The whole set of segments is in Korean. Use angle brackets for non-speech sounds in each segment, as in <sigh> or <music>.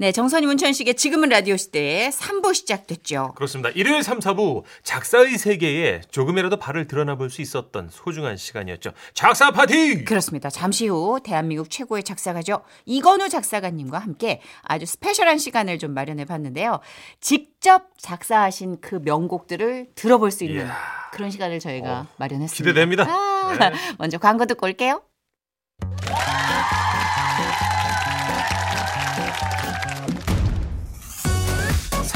네, 정선이 문천식의 지금은 라디오 시대에 3부 시작됐죠. 그렇습니다. 일요일 3, 4부 작사의 세계에 조금이라도 발을 드러나 볼 수 있었던 소중한 시간이었죠. 작사 파티! 그렇습니다. 잠시 후 대한민국 최고의 작사가죠. 이건우 작사가님과 함께 아주 스페셜한 시간을 좀 마련해 봤는데요. 직접 작사하신 그 명곡들을 들어볼 수 있는 이야. 그런 시간을 저희가 어, 마련했습니다. 기대됩니다. 아, 네. <laughs> 먼저 광고 듣고 올게요.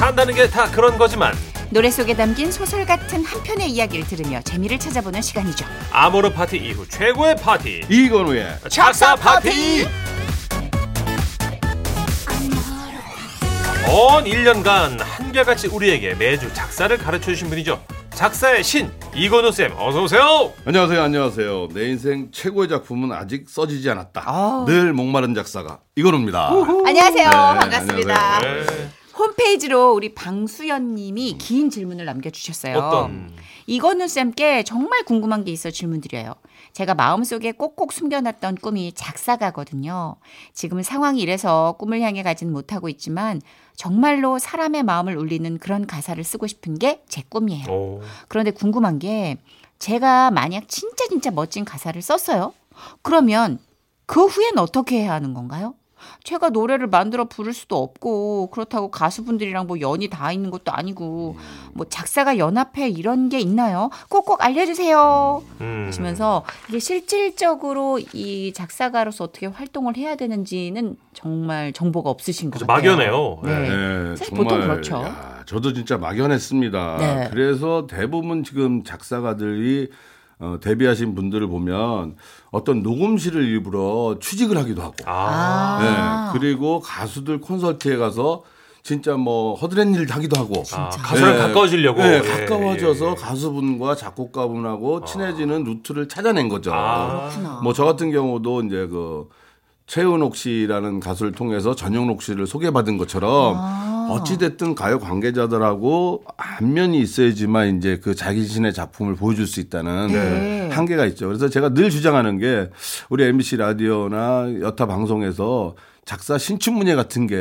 산다는 게 다 그런 거지만 노래 속에 담긴 소설 같은 한 편의 이야기를 들으며 재미를 찾아보는 시간이죠. 아모르 파티 이후 최고의 파티 이건우의 작사 파티! 온 1년간 한결같이 우리에게 매주 작사를 가르쳐 주신 분이죠. 작사의 신 이건우 쌤 어서 오세요. 안녕하세요 안녕하세요 내 인생 최고의 작품은 아직 써지지 않았다 아우. 늘 목마른 작사가 이건우입니다 안녕하세요. 네, 반갑습니다. 안녕하세요. 네. 홈페이지로 우리 방수연 님이 긴 질문을 남겨주셨어요. 어떤 이건우 쌤께 정말 궁금한 게 있어 질문 드려요. 제가 마음속에 꼭꼭 숨겨놨던 꿈이 작사가거든요. 지금은 상황이 이래서 꿈을 향해 가진 못하고 있지만 정말로 사람의 마음을 울리는 그런 가사를 쓰고 싶은 게 제 꿈이에요. 오. 그런데 궁금한 게 제가 만약 진짜 진짜 멋진 가사를 썼어요. 그러면 그 후엔 어떻게 해야 하는 건가요? 제가 노래를 만들어 부를 수도 없고 그렇다고 가수분들이랑 뭐 연이 다 있는 것도 아니고 뭐 작사가 연합회 이런 게 있나요? 꼭꼭 알려주세요. 음. 하시면서 이게 실질적으로 이 작사가로서 어떻게 활동을 해야 되는지는 정말 정보가 없으신 같아요. 막연해요. 네. 네, 사실 보통 그렇죠. 야, 저도 진짜 막연했습니다 네. 그래서 대부분 지금 작사가들이 어, 데뷔하신 분들을 보면 어떤 녹음실을 일부러 취직을 하기도 하고 아. 네, 그리고 가수들 콘서트에 가서 진짜 뭐 허드렛 일을 하기도 하고 아, 가수랑 네. 가까워지려고. 네, 예, 가까워져서 예, 예. 가수분과 작곡가분하고 친해지는 루트를 찾아낸 거죠. 아. 그렇구나. 뭐저 같은 경우도 이제 그 최은옥 씨라는 가수를 통해서 전영록 씨를 소개받은 것처럼 아. 어찌됐든 가요 관계자들하고 안면이 있어야지만 이제 그 자신의 작품을 보여줄 수 있다는 네. 한계가 있죠. 그래서 제가 늘 주장하는 게 우리 MBC 라디오나 여타 방송에서 작사 신춘문예 같은 게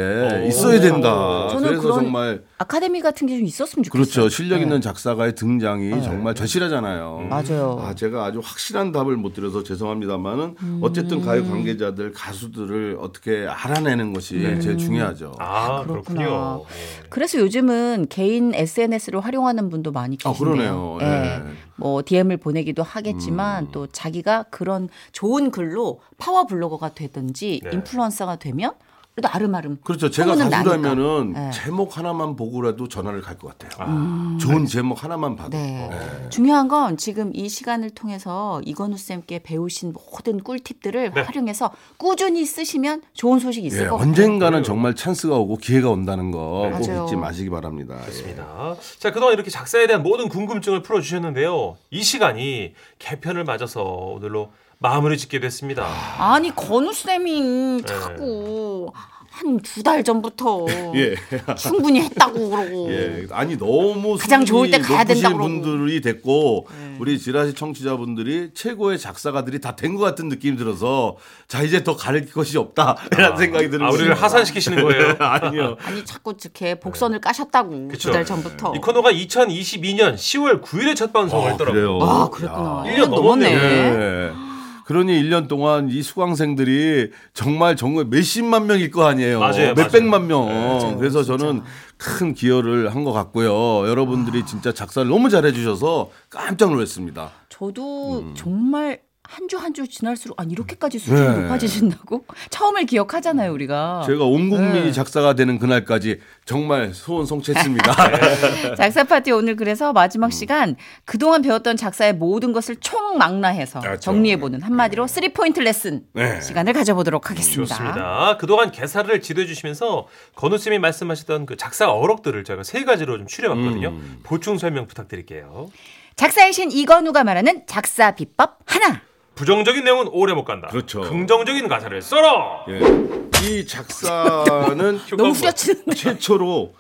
있어야 된다. 저는 그래서 그런 정말 아카데미 같은 게 좀 있었으면 좋겠어요. 그렇죠. 실력 네. 있는 작사가의 등장이 정말 절실하잖아요. 맞아요. 아, 제가 아주 확실한 답을 못 드려서 죄송합니다만은 어쨌든 가요 관계자들 가수들을 어떻게 알아내는 것이 제일 중요하죠. 아, 그렇구나. 그렇군요. 예. 그래서 요즘은 개인 SNS를 활용하는 분도 많이 아, 계신데요. 그러네요. 뭐 DM을 보내기도 하겠지만 또 자기가 그런 좋은 글로 파워 블로거가 되든지 네. 인플루언서가 되면 그래도 아름아름 그렇죠. 제가 가수라면은. 네. 제목 하나만 보고라도 전화를 갈 것 같아요. 좋은 제목 하나만 봐도. 네. 중요한 건 지금 이 시간을 통해서 이건우 쌤께 배우신 모든 꿀팁들을 네. 활용해서 꾸준히 쓰시면 좋은 소식이 있을 예, 것. 언젠가는 정말 찬스가 오고 기회가 온다는 거 꼭. 잊지 마시기 바랍니다. 예. 좋습니다. 자, 그동안 이렇게 작사에 대한 모든 궁금증을 풀어주셨는데요. 이 시간이 개편을 맞아서 오늘로 마무리 짓게 됐습니다. 아니 건우 쌤이 자꾸 한 두 달 전부터 <laughs> 예. 충분히 했다고 그러고 예, 아니 너무 가장 좋을 때 가야 된다 높으신 그러고. 분들이 됐고 우리 지라시 청취자분들이 최고의 작사가들이 다 된 것 같은 느낌이 들어서 자 이제 더 가릴 것이 없다라는 <laughs> 생각이 드는 아, 우리를. 하산시키시는 <laughs> 거예요. 아니요. 아니 자꾸 이렇게 복선을 까셨다고 그쵸. 두달 전부터 이 코너가 2022년 10월 9일에 첫 방송을 아, 했더라고요. 그래요. 아 그랬구나 야, 1년 1년 넘었네 넘었네요. 예. 그러니 1년 동안 이 수강생들이 정말 정말 몇십만 명일 거 아니에요. 맞아요, 몇백만 명. 맞아요, 그래서 진짜. 저는 큰 기여를 한 것 같고요. 여러분들이 진짜 작사를 너무 잘해 주셔서 깜짝 놀랐습니다. 저도 정말 한 주 한 주 지날수록 아 이렇게까지 수준이 네. 높아지신다고 <laughs> 처음을 기억하잖아요 우리가 제가 온 국민이 네. 작사가 되는 그날까지 정말 소원 성취했습니다. <laughs> 작사 파티 오늘 그래서 마지막 시간 그동안 배웠던 작사의 모든 것을 총망라해서 그렇죠. 정리해보는 한마디로 three point lesson 네. 시간을 가져보도록 하겠습니다. 좋습니다. 그동안 개사를 지도해 주시면서 건우 쌤이 말씀하시던 그 작사 어록들을 제가 세 가지로 좀 추려봤거든요. 음. 보충 설명 부탁드릴게요. 작사의 신 이건우가 말하는 작사 비법 하나. 부정적인 내용은 오래 못 간다. 그렇죠. 긍정적인 가사를 써라. 예. 이 작사는 <laughs> 너무 후려치는데. 최초로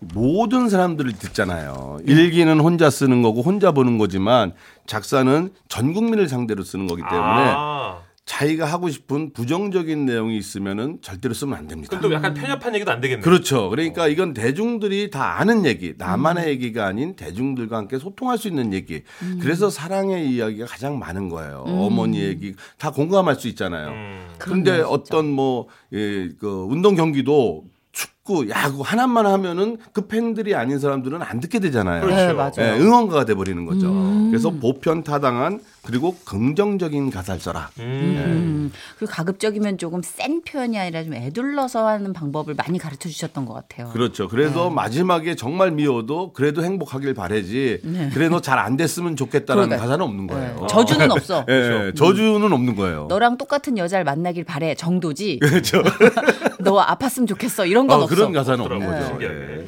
모든 사람들을 듣잖아요. 일기는 혼자 쓰는 거고 혼자 보는 거지만 작사는 전 국민을 상대로 쓰는 거기 때문에 아, 자기가 하고 싶은 부정적인 내용이 있으면은 절대로 쓰면 안 됩니다. 그럼 또 약간 편협한 얘기도 안 되겠네요. 그렇죠. 그러니까 이건 대중들이 다 아는 얘기, 나만의 얘기가 아닌 대중들과 함께 소통할 수 있는 얘기. 그래서 사랑의 이야기가 가장 많은 거예요. 어머니 얘기 다 공감할 수 있잖아요. 음. 그런데 그렇네요, 어떤 뭐, 예, 그 운동 경기도 축구, 야구 하나만 하면은 그 팬들이 아닌 사람들은 안 듣게 되잖아요. 그렇죠. 네, 맞아요. 예, 응원가가 돼 버리는 거죠. 그래서 보편 타당한 그리고 긍정적인 가사를 써라. 음. 음, 그리고 가급적이면 조금 센 표현이 아니라 좀 애둘러서 하는 방법을 많이 가르쳐 주셨던 것 같아요. 그렇죠. 그래서 네. 마지막에 정말 미워도 그래도 행복하길 바라지. 그래 너 잘 안 됐으면 좋겠다라는 네. 그러니까요. 가사는 없는 거예요. 네. 저주는 없어. 예, <laughs> 저주는 없는 거예요. 너랑 똑같은 여자를 만나길 바래 정도지. <laughs> 그렇죠. <laughs> 너 아팠으면 좋겠어 이런 건 어, 없어. 그런 가사는 없는. 거죠. 예.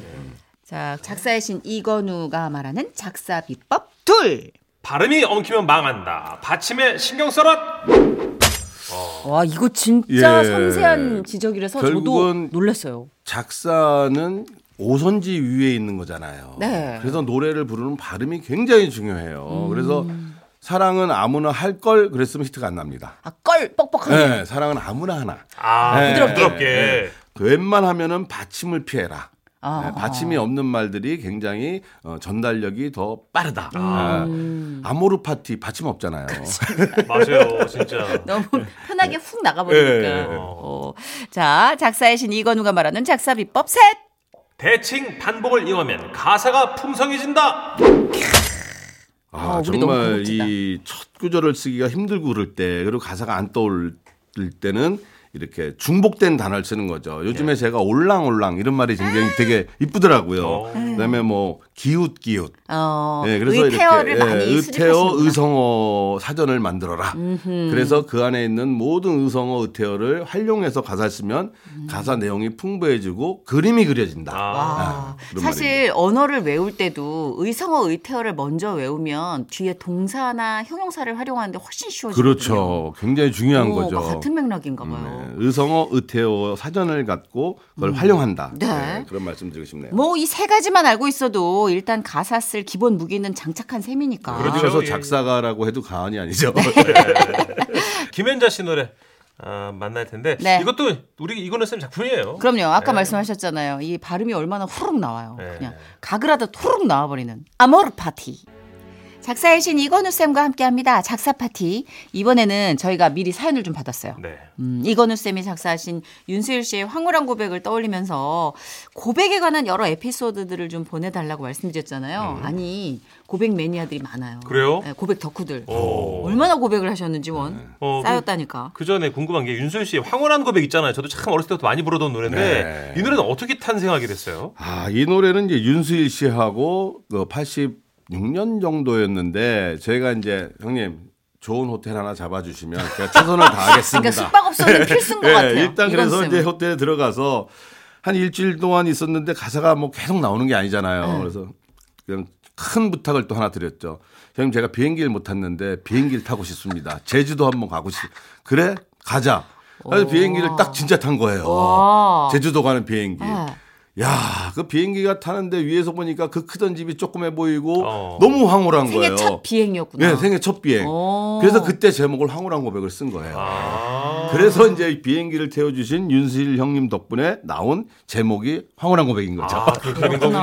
자 작사의 신 이건우가 말하는 작사 비법 둘. 발음이 엉키면 망한다. 받침에 신경 써라. 와 이거 진짜 예. 섬세한 지적이라서 저도 결국은 놀랐어요. 작사는 오선지 위에 있는 거잖아요. 네. 그래서 노래를 부르는 발음이 굉장히 중요해요. 음. 그래서 사랑은 아무나 할 걸 그랬으면 히트가 안 납니다. 아껄 뻑뻑하게. 네, 사랑은 아무나 하나. 아, 네. 부드럽게. 부드럽게. 웬만하면은 받침을 피해라. 아, 네, 받침이 없는 말들이 굉장히 어, 전달력이 더 빠르다. 아. 아모르 파티 받침 없잖아요. 맞아요, 진짜. <laughs> 너무 편하게 훅 나가버리니까. 예. 어. 자 작사의 신 이건우가 말하는 작사 비법 셋. 대칭 반복을 이용하면 가사가 풍성해진다. 아, 아, 정말. 이 첫 구절을 쓰기가 힘들고 그럴 때 그리고 가사가 안 떠올 때는 이렇게 중복된 단어를 쓰는 거죠. 요즘에 예. 제가 올랑올랑 이런 말이 굉장히 되게 이쁘더라고요. 어. 그다음에 뭐 기웃기웃. 어, 예, 그래서 의태어를 이렇게 많이 예, 의태어. 의성어 사전을 만들어라. 그래서 그 안에 있는 모든 의성어 의태어를 활용해서 가사 쓰면 음. 가사 내용이 풍부해지고 그림이 그려진다. 아. 와, 아, 사실 언어를 외울 때도 의성어 의태어를 먼저 외우면 뒤에 동사나 형용사를 활용하는데 훨씬 쉬워지거든요. 그렇죠. 굉장히 중요한 오, 거죠. 같은 맥락인가 봐요. 네, 의성어 의태어 사전을 갖고 그걸 활용한다. 네. 그런 말씀 드리고 싶네요. 뭐 이 세 가지만 알고 있어도 일단 가사 쓸 기본 무기는 장착한 셈이니까. 그렇죠. 그래서 예. 작사가라고 해도 과언이 아니죠. 네. <laughs> <laughs> 김연자 씨 노래 아, 만날 텐데 네. 이것도 우리 이거는 쌤 작품이에요. 그럼요. 아까 네. 말씀하셨잖아요. 이 발음이 얼마나 후룩 나와요. 네. 그냥 가그라도 후룩 나와버리는 아모르 파티. 작사의 신 이건우 쌤과 함께합니다. 작사 파티. 이번에는 저희가 미리 사연을 좀 받았어요. 네. 음, 이건우 쌤이 작사하신 윤수일 씨의 황홀한 고백을 떠올리면서 고백에 관한 여러 에피소드들을 좀 보내달라고 말씀드렸잖아요. 아니 고백 매니아들이 많아요. 음. 그래요? 네, 고백 덕후들. 오. 얼마나 고백을 하셨는지 원 어, 그- 쌓였다니까. 그 전에 궁금한 게 윤소희 씨의 황홀한 고백 있잖아요. 저도 참 어렸을 때부터 많이 부르던 노래인데 네. 이 노래는 어떻게 탄생하게 됐어요? 아, 이 노래는 이제 윤수일 씨하고 그 86년 정도였는데 제가 이제 형님 좋은 호텔 하나 잡아주시면 제가 최선을 다하겠습니다. 그러니까 숙박업소는 <laughs> 필수인 것 예, 같아요. 일단 그래서 이건 이제. 호텔에 들어가서 한 일주일 동안 있었는데 가사가 뭐 계속 나오는 게 아니잖아요. 네. 그래서 그냥 큰 부탁을 또 하나 드렸죠. 형님 제가 비행기를 못 탔는데 비행기를 타고 싶습니다. 제주도 한번 가고 싶. 그래 가자. 그래서 오. 비행기를 딱 진짜 탄 거예요. 와. 제주도 가는 비행기. 네. 야, 그 비행기가 타는데 위에서 보니까 그 크던 집이 조그매 보이고 어. 너무 황홀한 생애 거예요. 첫 비행이었구나. 네, 생애 첫 비행. 오. 그래서 그때 제목을 황홀한 고백을 쓴 거예요. 아. 그래서 이제 비행기를 태워주신 윤수일 형님 덕분에 나온 제목이 황홀한 고백인 거죠. 아. 거군요.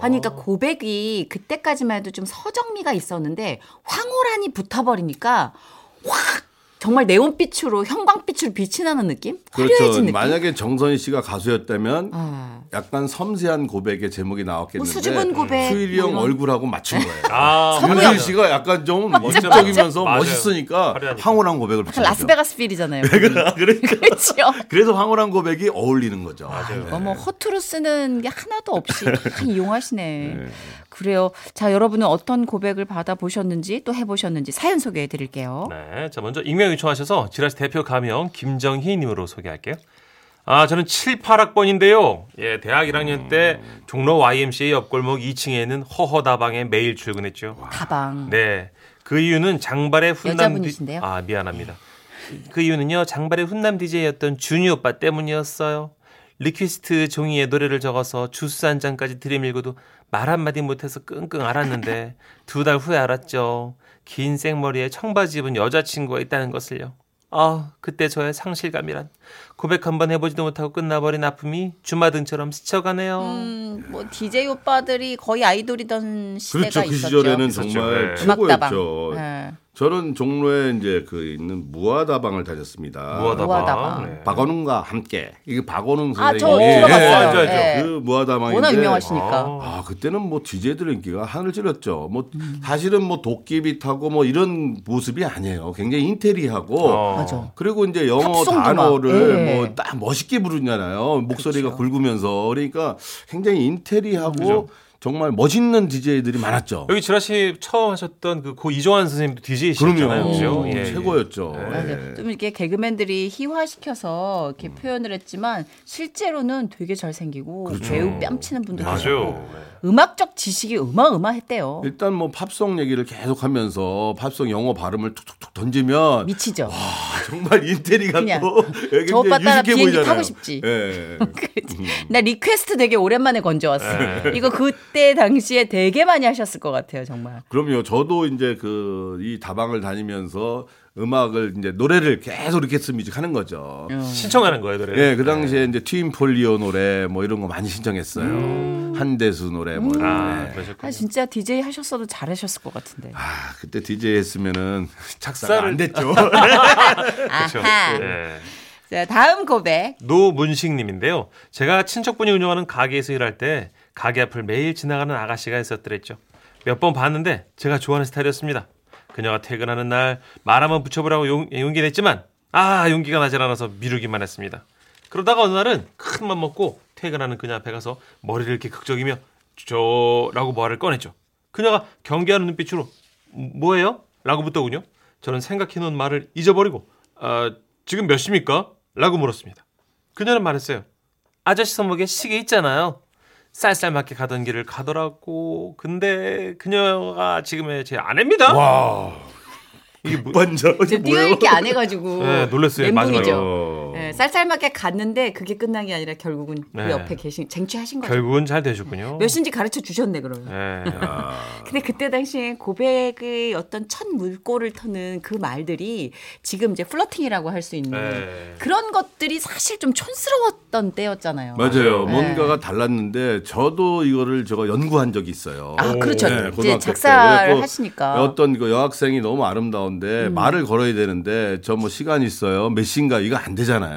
아니, 그러니까 고백이 그때까지만 해도 좀 서정미가 있었는데 황홀한이 붙어버리니까 확 정말 네온빛으로 형광빛으로 빛이 나는 느낌? 화려해진 그렇죠. 느낌? 만약에 정선희 씨가 가수였다면 아, 약간 섬세한 고백의 제목이 나왔겠는데 뭐 수줍은 고백, 수일이 형뭐 이런. 얼굴하고 맞춘 거예요. <laughs> 아, 윤수일 씨가 약간 좀 맞아요. 멋있으니까 화려하니까. 황홀한 고백을 붙인 거죠. 라스베가스 feel이잖아요. 그러니까 <laughs> 그렇죠. 그래서 황홀한 고백이 어울리는 거죠. 이거 뭐 허투루 쓰는 게 하나도 없이 <laughs> 다 이용하시네. 그래요. 자, 여러분은 어떤 고백을 받아보셨는지 또 해보셨는지 사연 소개해 드릴게요. 네. 자, 먼저 익명 요청하셔서 지라시 대표 가명 김정희 님으로 소개할게요. 아, 저는 7, 8학번인데요. 예, 대학 1학년 때 종로 YMCA 옆골목 2층에 있는 허허다방에 매일 출근했죠. 다방. 네. 그 이유는 장발의 훈남 여자분이신데요? 디... 아, 미안합니다. 그 이유는요. 장발의 훈남 DJ였던 준이 오빠 때문이었어요. request 종이에 노래를 적어서 주스 한 잔까지 들이밀고도 말 한마디 못해서 끙끙 앓았는데 <laughs> 두 달 후에 알았죠. 긴 생머리에 청바지 입은 여자친구가 있다는 것을요. 아, 그때 저의 상실감이란 고백 한번 해보지도 못하고 끝나버린 아픔이 주마등처럼 스쳐가네요. 음, 뭐 DJ 오빠들이 거의 아이돌이던 시대가 그렇죠. 그 있었죠. 시절에는 있었죠. 정말 네. 음악다방. 최고였죠. 네. 저는 종로에 이제 그 있는 무아다방을 다녔습니다. 무아다방. 무아다방. 네. 박원웅과 함께 이게 박원웅 아, 저 선생님이 들어봤어요. 알죠, 알죠. 네. 그 무아다방인데 워낙 유명하시니까. 아. 아 그때는 뭐 DJ들 인기가 하늘 찔렀죠. 뭐 사실은 뭐 도끼비 타고 뭐 이런 모습이 아니에요. 굉장히 인테리하고 어. 맞아. 그리고 이제 영어 단어를 예. 뭐딱 멋있게 부르잖아요. 목소리가 그렇죠. 굵으면서 그러니까 굉장히 인테리하고 그죠. 정말 멋있는 DJ들이 많았죠. 여기 지라시 처음 하셨던 그 고 이종환 선생님도 DJ시잖아요. 그럼요. 그죠? 예, 예. 최고였죠. 맞아요. 예. 좀 이렇게 개그맨들이 희화시켜서 이렇게 표현을 했지만 실제로는 되게 잘생기고 그렇죠. 매우 뺨치는 분도 맞아요. 계시고 음악적 지식이 어마어마했대요. 일단 뭐 팝송 얘기를 계속하면서 팝송 영어 발음을 툭툭툭 던지면 미치죠. 정말 인테리 같고 저 오빠 따라 비행기 보이잖아요. 타고 싶지. 예. <laughs> 나 request 되게 오랜만에 건져왔어. 네. 이거 그때 당시에 되게 많이 하셨을 것 같아요, 정말. 그럼요. 저도 이제 그 이 다방을 다니면서 음악을 이제 노래를 계속 request music 하는 거죠. 신청하는 거예요, 노래. 예, 그 당시에 이제 트윈 폴리오 노래 뭐 이런 거 많이 신청했어요. 한대수 노래 뭐 이런 아, 거. 예. 그러셨군요. 아, 진짜 DJ 하셨어도 잘하셨을 것 같은데. 아, 그때 DJ 했으면은 <laughs> 작사를- 안 됐죠. <laughs> 그렇죠. 자, 다음 고백. 노문식님인데요. 제가 친척분이 운영하는 가게에서 일할 때 가게 앞을 매일 지나가는 아가씨가 있었더랬죠. 몇 번 봤는데 제가 좋아하는 스타일이었습니다. 그녀가 퇴근하는 날 말 한번 붙여보라고 용, 용기 냈지만 아 용기가 나질 않아서 미루기만 했습니다. 그러다가 어느 날은 큰 맘 먹고 퇴근하는 그녀 앞에 가서 머리를 이렇게 극적이며 저라고 말을 꺼냈죠. 그녀가 경계하는 눈빛으로 뭐예요? 라고 묻더군요. 저는 생각해놓은 말을 잊어버리고 아, 지금 몇 시입니까? 라고 물었습니다. 그녀는 말했어요. 아저씨 손목에 시계 있잖아요. 쌀쌀맞게 가던 길을 가더라고. 근데 그녀가 지금의 제 아내입니다. 와. 이게 뭐, 반전. 저 뛰어읽기 안 해가지고. 네, 놀랐어요. 마지막에. 어. 네, 쌀쌀맞게 갔는데 그게 끝난 게 아니라 결국은 네. 그 옆에 계신 쟁취하신 거죠. 결국은 잘 되셨군요. 몇 시인지 가르쳐 주셨네 그러면. 네. <laughs> 근데 그때 당시에 고백의 어떤 첫 물꼬를 터는 그 말들이 지금 이제 플러팅이라고 할 수 있는 네. 그런 것들이 사실 좀 촌스러웠던 때였잖아요. 맞아요. 네. 뭔가가 달랐는데 저도 이거를 제가 연구한 적이 있어요. 아, 그렇죠. 네, 이제 작사를 하시니까. 어떤 그 여학생이 너무 음. 아름다운데 말을 걸어야 되는데 저 뭐 시간 있어요. 몇 시인가 이거 안 되잖아요.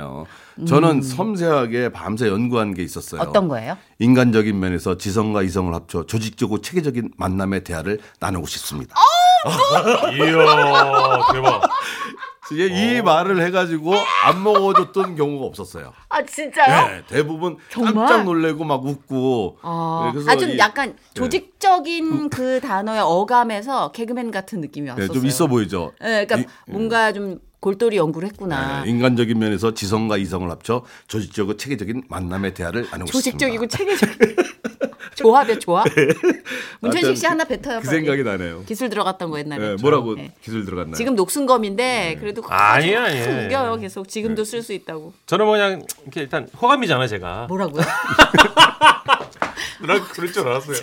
저는 섬세하게 밤새 연구한 게 있었어요. 음. 어떤 거예요? 인간적인 면에서 지성과 이성을 합쳐 조직적으로 체계적인 만남의 대화를 나누고 싶습니다. <laughs> 이야 대박. 이제 이 말을 해가지고 안 먹어줬던 경우가 없었어요. 아 진짜요? 네, 대부분 정말? 깜짝 놀래고 막 웃고. 아, 네, 그래서 아, 좀 이- 약간 조직적인 그 단어의 어감에서 개그맨 같은 느낌이 네, 왔었어요. 좀 있어 보이죠. 네, 그러니까 이- 뭔가 좀 골똘히 연구를 했구나. 네, 인간적인 면에서 지성과 이성을 합쳐 조직적이고 체계적인 만남의 대화를 나누고 조직적이고 <laughs> 싶습니다. 체계적인 조합이야 조합. 문천식 씨 하여튼 하나 뱉어요. 그 빨리. 생각이 나네요. 기술 들어갔던 거 옛날에. 네, 뭐라고 네. 기술 들어갔나요? 지금 녹슨검인데 그래도 아니에요, 아주 아니에요. 웃겨요 계속 네. 지금도 쓸 수 있다고. 저는 뭐 그냥 이렇게 일단 호감이잖아요 제가. 뭐라고요? <laughs> 난 그럴 줄 알았어요.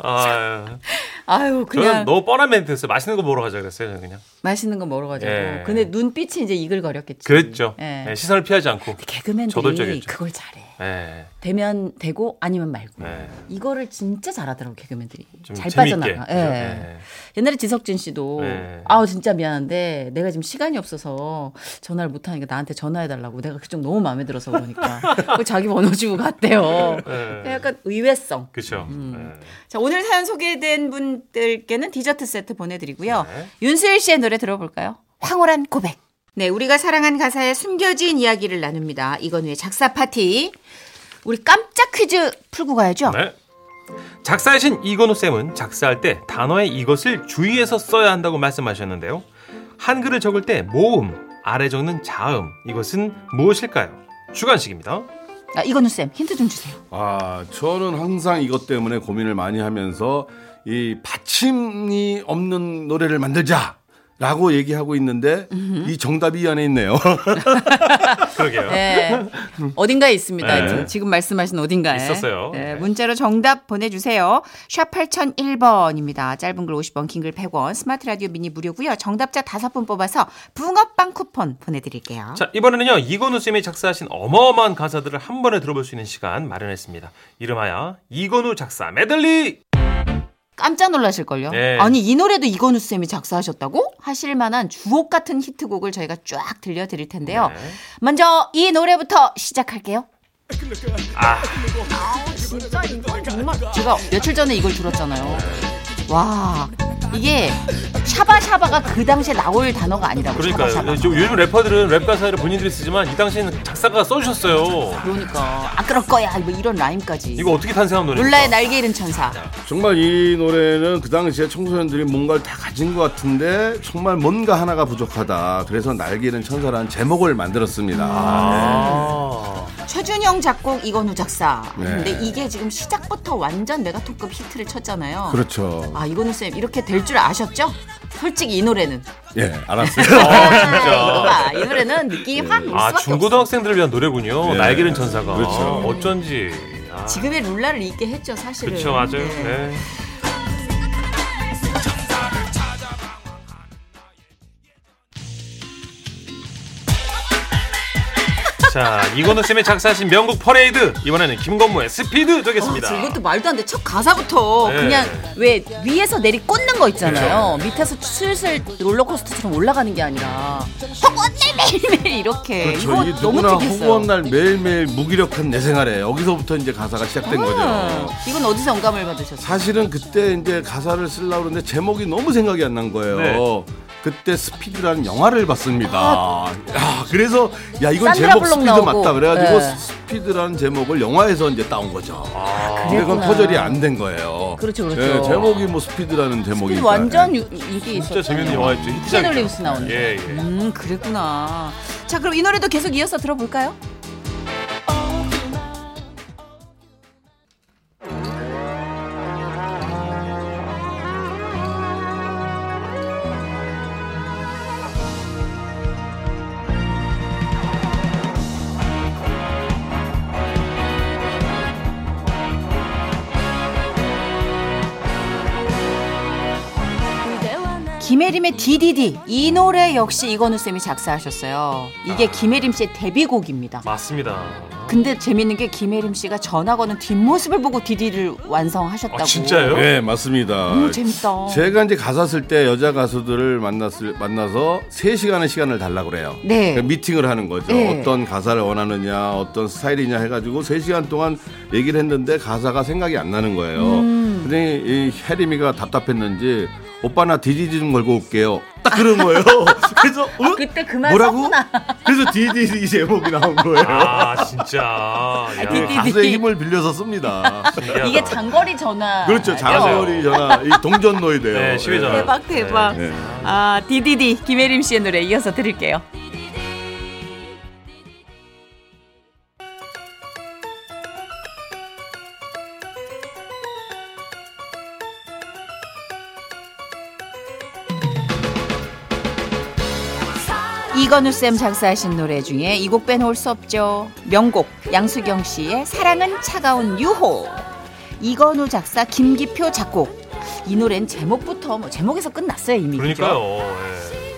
아, 아유 저는 그냥 너무 뻔한 멘트였어요. 맛있는 거 먹으러 가자 그랬어요. 저는 그냥. 맛있는 거 먹으러 가자고. 예. 근데 눈빛이 이제 이글거렸겠지. 그랬죠. 예. 네, 시선을 피하지 않고. 개그맨들이 저돌적이었죠. 그걸 잘해. 네. 되면 되고 아니면 말고. 네. 이거를 진짜 잘하더라고 개그맨들이. 좀 잘. 빠져나가. 예. 네. 옛날에 지석진 씨도 네. 아우 진짜 미안한데 내가 지금 시간이 없어서 전화를 못 하니까 나한테 전화해 달라고 내가 그쪽 너무 마음에 들어서 그러니까 <laughs> 그 자기 번호 주고 갔대요. 네. 약간 의외성. 그렇죠. 음. 자 오늘 사연 소개된 분들께는 디저트 세트 보내드리고요. 네. 윤수일 씨의 노래 들어볼까요? 황홀한 고백. 네, 우리가 사랑한 가사에 숨겨진 이야기를 나눕니다. 이건우의 작사 파티. 우리 깜짝 퀴즈 풀고 가야죠. 네. 작사하신 이건우 쌤은 작사할 때 단어에 이것을 주의해서 써야 한다고 말씀하셨는데요. 한글을 적을 때 모음, 아래 적는 자음, 이것은 무엇일까요? 주간식입니다. 아, 이건우 쌤 힌트 좀 주세요. 아, 저는 항상 이것 때문에 고민을 많이 하면서 이 받침이 없는 노래를 만들자. 라고 얘기하고 있는데 이 정답이 이 안에 있네요. <laughs> 그러게요. 네. 어딘가에 있습니다. 네. 지금 말씀하신 어딘가에. 있었어요. 네, 네. 문자로 정답 보내주세요. 샵 8001번입니다. 짧은 글 50원, 긴 글 100원, 스마트 라디오 미니 무료고요. 정답자 5분 뽑아서 붕어빵 쿠폰 보내드릴게요. 자, 이번에는요, 이건우 쌤이 작사하신 어마어마한 가사들을 한 번에 들어볼 수 있는 시간 마련했습니다. 이름하여 이건우 작사 메들리! 깜짝 놀라실걸요. 네. 아니 이 노래도 이건우 쌤이 작사하셨다고? 하실 만한 주옥 같은 히트곡을 저희가 쫙 들려드릴 텐데요. 네. 먼저 이 노래부터 시작할게요. 아, 진짜 이거 정말 제가 며칠 전에 이걸 들었잖아요. 와 이게 샤바샤바가 그 당시에 나올 단어가 아니라고 그러니까요. 샤바샤바. 저 요즘 래퍼들은 랩 가사를 본인들이 쓰지만 이 당시에는 작사가가 써주셨어요. 그러니까 안 그럴 거야 뭐 이런 라임까지. 이거 어떻게 탄생한 노래입니까? 룰라의 날개 잃은 천사. 정말 이 노래는 그 당시에 청소년들이 뭔가를 다 가진 것 같은데 정말 뭔가 하나가 부족하다. 그래서 날개 잃은 천사라는 제목을 만들었습니다. 아. 최준영 작곡 이건우 작사. 네. 근데 이게 지금 시작부터 완전 메가톱급 히트를 쳤잖아요. 그렇죠. 아 이건우 쌤 이렇게 될줄 아셨죠? 솔직히 이 노래는. 예, 알았어요. 아, 이거 진짜. 봐, 이 노래는 느낌이 확 올 아, 수밖에 중고등학생들을 위한 노래군요. 네. 날개는 천사가. 그렇죠. 어쩐지. 아, 없어. 지금의 룰라를 잊게 했죠 사실은. 그렇죠, 맞아요. 네. 네. 자, 이건우 쌤이 작사하신 명곡 퍼레이드 이번에는 김건모의 스피드 되겠습니다. 아, 이것도 말도 안 돼. 첫 가사부터 네. 그냥 왜 위에서 내리 꽂는 거 있잖아요. 밑에서 슬슬 롤러코스터처럼 올라가는 게 아니라 허구한 날 매일매일 이렇게. 그렇죠. 이거 이 너무 누구나 특이했어요. 허구한 날 매일매일 무기력한 내 생활에 여기서부터 이제 가사가 시작된 거죠. 음, 이건 어디서 영감을 받으셨어요? 사실은 그때 이제 가사를 쓰려고 그러는데 제목이 너무 생각이 안 난 거예요. 네. 그때 스피드라는 영화를 봤습니다. 야, 그래서 야 이건 아. 제목 스피드 나오고. 맞다. 그래가지고 네. 스피드라는 제목을 영화에서 이제 따온 거죠. 아, 근데 그건. 퍼즐이 안 된 거예요. 그렇죠, 그렇죠. 예, 제목이 뭐 스피드라는 제목이 스피드 완전 유- 인기 있었죠. 진짜 재밌는 영화였죠. 히트작. 리브스 나오는. 예, 예. 음, 그랬구나. 자, 그럼 이 노래도 계속 이어서 들어볼까요? 김혜림의 DDD 이 노래 역시 이건우 쌤이 작사하셨어요. 이게 아. 김혜림 씨의 데뷔곡입니다. 맞습니다. 근데 재밌는 게 김혜림 씨가 전화 거는 뒷모습을 보고 DDD를 완성하셨다고. 아, 진짜요? 네, 맞습니다. 너무 재밌다. 제가 이제 가사 쓸 때 여자 가수들을 만났을 만나서 3시간의 시간을 달라고 그래요. 네. 그러니까 미팅을 하는 거죠. 네. 어떤 가사를 원하느냐, 어떤 스타일이냐 해 가지고 3시간 동안 얘기를 했는데 가사가 생각이 안 나는 거예요. 음. 근데 이 혜림이가 답답했는지 오빠 나 디디디 좀 걸고 올게요. 딱 그런 거예요. <laughs> 그래서 어? 그때 그만 뭐라고? 썼구나. 그래서 디디디 제목이 나온 거예요. 아, 진짜. 야, 디디. 가수의 힘을 빌려서 씁니다. 신기하다. 이게 장거리 전화. 그렇죠. 장거리 전화, 이 동전 노이 돼요. 네, 시외 전화. 대박 대박. 네. 아 DDD 김혜림 씨의 노래 이어서 들을게요. 이건우 쌤 작사하신 노래 중에 이 곡 빼놓을 수 없죠. 명곡 양수경 씨의 사랑은 차가운 유호. 이건우 작사 김기표 작곡. 이 노래는 제목부터 뭐 제목에서 끝났어요 이미. 그러니까요. 예.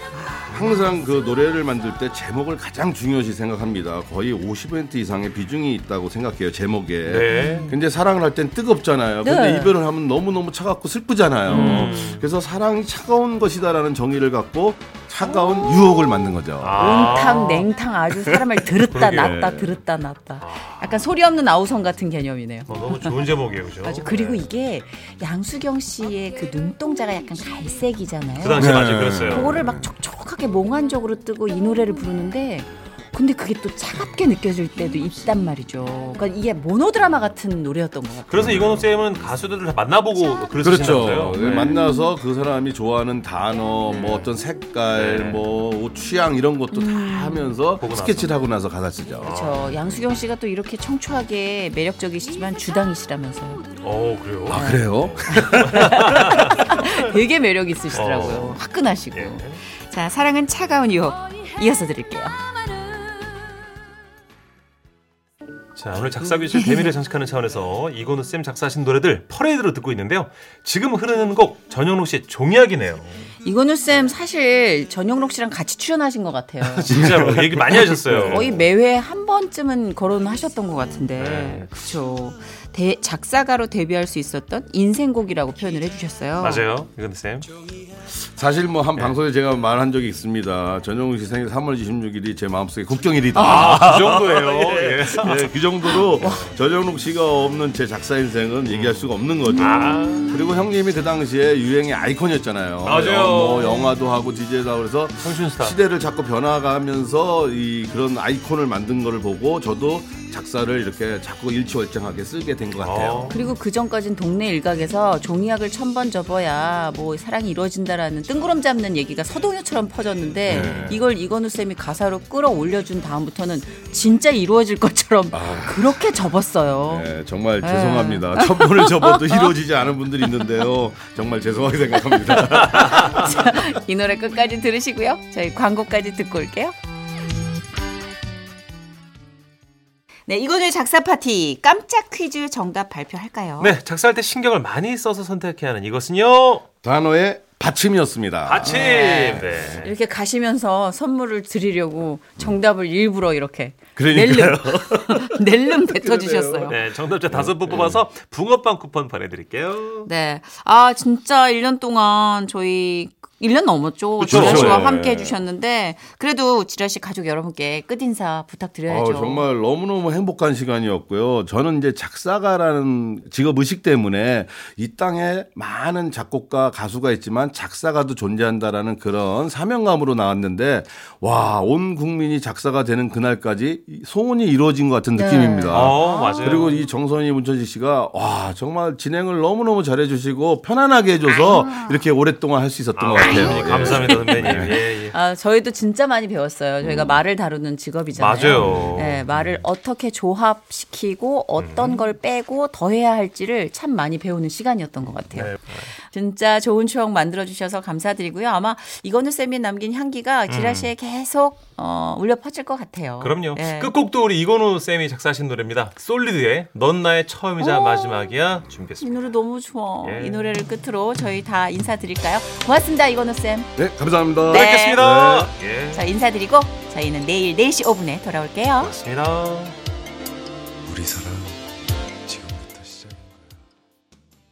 항상 그 노래를 만들 때 제목을 가장 중요시 생각합니다. 거의 50% 이상의 비중이 있다고 생각해요. 제목에. 네. 근데 사랑을 할 땐 뜨겁잖아요. 근데 네. 이별을 하면 너무 너무 차갑고 슬프잖아요. 음. 그래서 사랑이 차가운 것이다라는 정의를 갖고 차가운 유혹을 만든 거죠. 아. 온탕 냉탕 아주 사람을 들었다. 놨다 들었다 놨다. 약간 소리 없는 아우성 같은 개념이네요. 어, 너무 좋은 제목이에요, 그죠? 맞아. 그리고 네. 이게 양수경 씨의 그 눈동자가 약간 갈색이잖아요. 그 당시에 네. 맞아요, 그랬어요. 그거를 막 촉촉하게 몽환적으로 뜨고 이 노래를 부르는데 그 근데 그게 또 차갑게 느껴질 때도 있단 말이죠. 그러니까 이게 모노드라마 같은 노래였던 것 같아요. 그래서 이건우 쌤은 가수들을 다 만나보고 글을 그렇죠. 쓰시나봐요. 네. 만나서 그 사람이 좋아하는 단어, 뭐 어떤 색깔, 네. 뭐옷 취향 이런 것도 다 하면서 스케치를 하고 나서 가사 쓰죠. 그렇죠. 양수경 씨가 또 이렇게 청초하게 매력적이시지만 주당이시라면서요. 어 그래요. 아 그래요? <laughs> 되게 매력 있으시더라고요. 어. 화끈하시고. 예. 자, 사랑은 차가운 유혹 이어서 드릴게요. 자 오늘 작사 교실 대미를 장식하는 차원에서 이건우 쌤 작사하신 노래들 퍼레이드로 듣고 있는데요. 지금 흐르는 곡 전영록 씨의 종이약이네요. 이건우 쌤 사실 전영록 씨랑 같이 출연하신 것 같아요. <laughs> 진짜로 얘기 많이 하셨어요. 거의 매회 한 번쯤은 거론하셨던 것 같은데, 네. 그렇죠. 대, 작사가로 데뷔할 수 있었던 인생곡이라고 표현을 해주셨어요. 맞아요, 이건우 쌤. 사실 뭐 네. 한 방송에 제가 말한 적이 있습니다. 전용훈 씨 생일 3월 26일이 제 마음속에 국경일이다. 아, 그 정도예요. 예. 네, 그 정도로 전영록 씨가 없는 제 작사 인생은 얘기할 수가 없는 거죠. 아. 그리고 형님이 그 당시에 유행의 아이콘이었잖아요. 맞아요. 영- 뭐 영화도 하고 DJ도 하고 그래서 청춘스타. 시대를 자꾸 변화가면서 이 그런 아이콘을 만든 거를 보고 저도 작사를 이렇게 자꾸 일치월장하게 쓰게 된 것 같아요. 어. 그리고 그 전까진 동네 일각에서 종이약을 천 번 접어야 뭐 사랑이 이루어진다라는 뜬구름 잡는 얘기가 서동요처럼 퍼졌는데 네. 이걸 이건우 쌤이 가사로 끌어올려준 다음부터는 진짜 이루어질 것처럼 그렇게 접었어요. 네, 정말 네. 죄송합니다. 첫 번을 접어도 이루어지지 않은 분들이 있는데요. 정말 죄송하게 생각합니다. <laughs> 이 노래 끝까지 들으시고요. 저희 광고까지 듣고 올게요. 네, 이건우의 작사 파티 깜짝 퀴즈 정답 발표할까요? 네, 작사할 때 신경을 많이 써서 선택해야 하는 이것은요. 단어의 받침이었습니다. 받침. 네. 이렇게 가시면서 선물을 드리려고 정답을 일부러 이렇게 그러니까요. 낼름 <laughs> 낼름 뱉어 주셨어요. 네, 정답자 다섯 분 뽑아서 붕어빵 쿠폰 보내 드릴게요. 네. 아, 진짜 1년 동안 저희 1년 넘었죠. 그쵸. 지라 씨와 네. 함께 해주셨는데, 그래도 지라 씨 가족 여러분께 끝인사 부탁드려야죠. 어, 정말 너무너무 행복한 시간이었고요. 저는 이제 작사가라는 직업 의식 때문에 이 땅에 많은 작곡가, 가수가 있지만 작사가도 존재한다라는 그런 사명감으로 나왔는데 와, 온 국민이 작사가 되는 그날까지 이 소원이 이루어진 것 같은 네. 느낌입니다. 어, 맞아요. 그리고 이 정선희 문천식 씨가 와 정말 진행을 너무너무 잘해주시고 편안하게 해줘서 이렇게 오랫동안 할 수 있었던 것 같아요. 예. 감사합니다, 선배님. 예, 예. 아, 저희도 진짜 많이 배웠어요. 저희가 말을 다루는 직업이잖아요. 음. 맞아요. 네, 말을 어떻게 조합시키고 음. 어떤 걸 빼고 더해야 할지를 참 많이 배우는 시간이었던 것 같아요. 네. 진짜 좋은 추억 만들어 주셔서 감사드리고요. 아마 이건우 쌤이 남긴 향기가 지라시에 계속 어, 울려 퍼질 것 같아요. 음. 그럼요. 예. 끝곡도 우리 이건우 쌤이 작사하신 노래입니다. 솔리드의 넌 나의 처음이자 오. 마지막이야 이 준비했습니다. 노래 너무 좋아. 예. 이 노래를 끝으로 저희 다 인사드릴까요? 고맙습니다, 이건우 쌤. 네, 감사합니다. 네. 뵙겠습니다. 예. 자, 인사드리고 저희는 내일 4시 5분에 돌아올게요. 고맙습니다. 우리 사랑